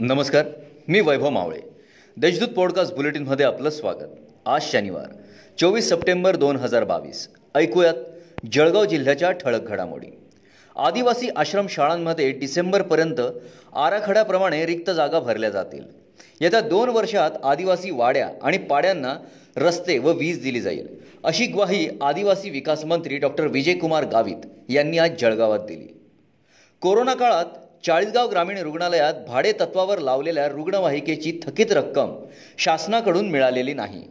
नमस्कार मी वैभव मावळे. देशदूत पॉडकास्ट बुलेटिनमध्ये आपलं स्वागत. आज शनिवार चोवीस सप्टेंबर दोन हजार बावीस. ऐकूयात जळगाव जिल्ह्याच्या ठळक घडामोडी. आदिवासी आश्रमशाळांमध्ये डिसेंबरपर्यंत आराखड्याप्रमाणे रिक्त जागा भरल्या जातील. येत्या दोन वर्षात आदिवासी वाड्या आणि पाड्यांना रस्ते व वीज दिली जाईल. अशी ग्वाही आदिवासी विकास मंत्री डॉक्टर विजयकुमार गावित यांनी आज जळगावात दिली. कोरोना काळात चाळीसगाव ग्रामीण रुग्णालयात भाडे तत्वावर लावलेल्या रुग्णवाहिकेची थकीत रक्कम शासनाकडून मिळालेली नाही.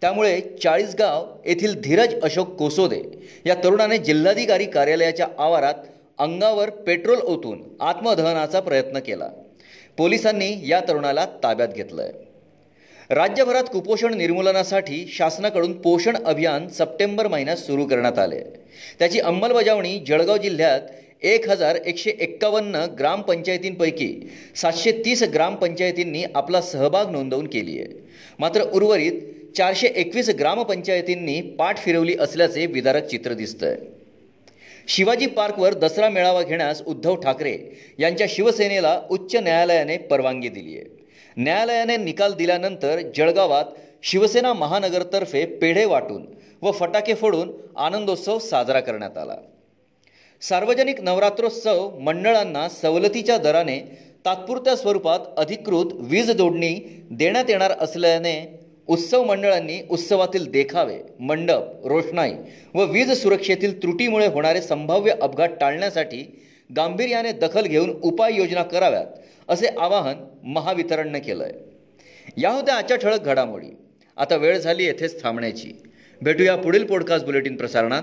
त्यामुळे चाळीसगाव येथील धीरज अशोक कोसोदे या तरुणाने जिल्हाधिकारी कार्यालयाच्या आवारात अंगावर पेट्रोल ओतून आत्मदहनाचा प्रयत्न केला. पोलिसांनी या तरुणाला ताब्यात घेतलंय. राज्यभरात कुपोषण निर्मूलनासाठी शासनाकडून पोषण अभियान सप्टेंबर महिन्यात सुरू करण्यात आले. त्याची अंमलबजावणी जळगाव जिल्ह्यात एक हजार एकशे एक्कावन्न ग्रामपंचायतींपैकी सातशे तीस ग्रामपंचायतींनी आपला सहभाग नोंदवून केली आहे. मात्र उर्वरित चारशे एकवीस ग्रामपंचायतींनी पाठ फिरवली असल्याचे विदारक चित्र दिसतंय. शिवाजी पार्कवर दसरा मेळावा घेण्यास उद्धव ठाकरे यांच्या शिवसेनेला उच्च न्यायालयाने परवानगी दिली आहे. न्यायालयाने निकाल दिल्यानंतर जळगावात शिवसेना महानगरतर्फे पेढे वाटून व फटाके फोडून आनंदोत्सव साजरा करण्यात आला. सार्वजनिक नवरात्रोत्सव मंडळांना सवलतीच्या दराने तात्पुरत्या स्वरूपात अधिकृत वीज जोडणी देण्यात येणार असल्याने उत्सव मंडळांनी उत्सवातील देखावे मंडप रोषणाई व वीज सुरक्षेतील त्रुटीमुळे होणारे संभाव्य अपघात टाळण्यासाठी गांभीर्याने दखल घेऊन उपाययोजना कराव्यात असे आवाहन महावितरणने केलं आहे या होत्या आजच्या ठळक घडामोडी. आता वेळ झाली येथेच थांबण्याची. भेटूया पुढील पॉडकास्ट बुलेटिन प्रसारणात.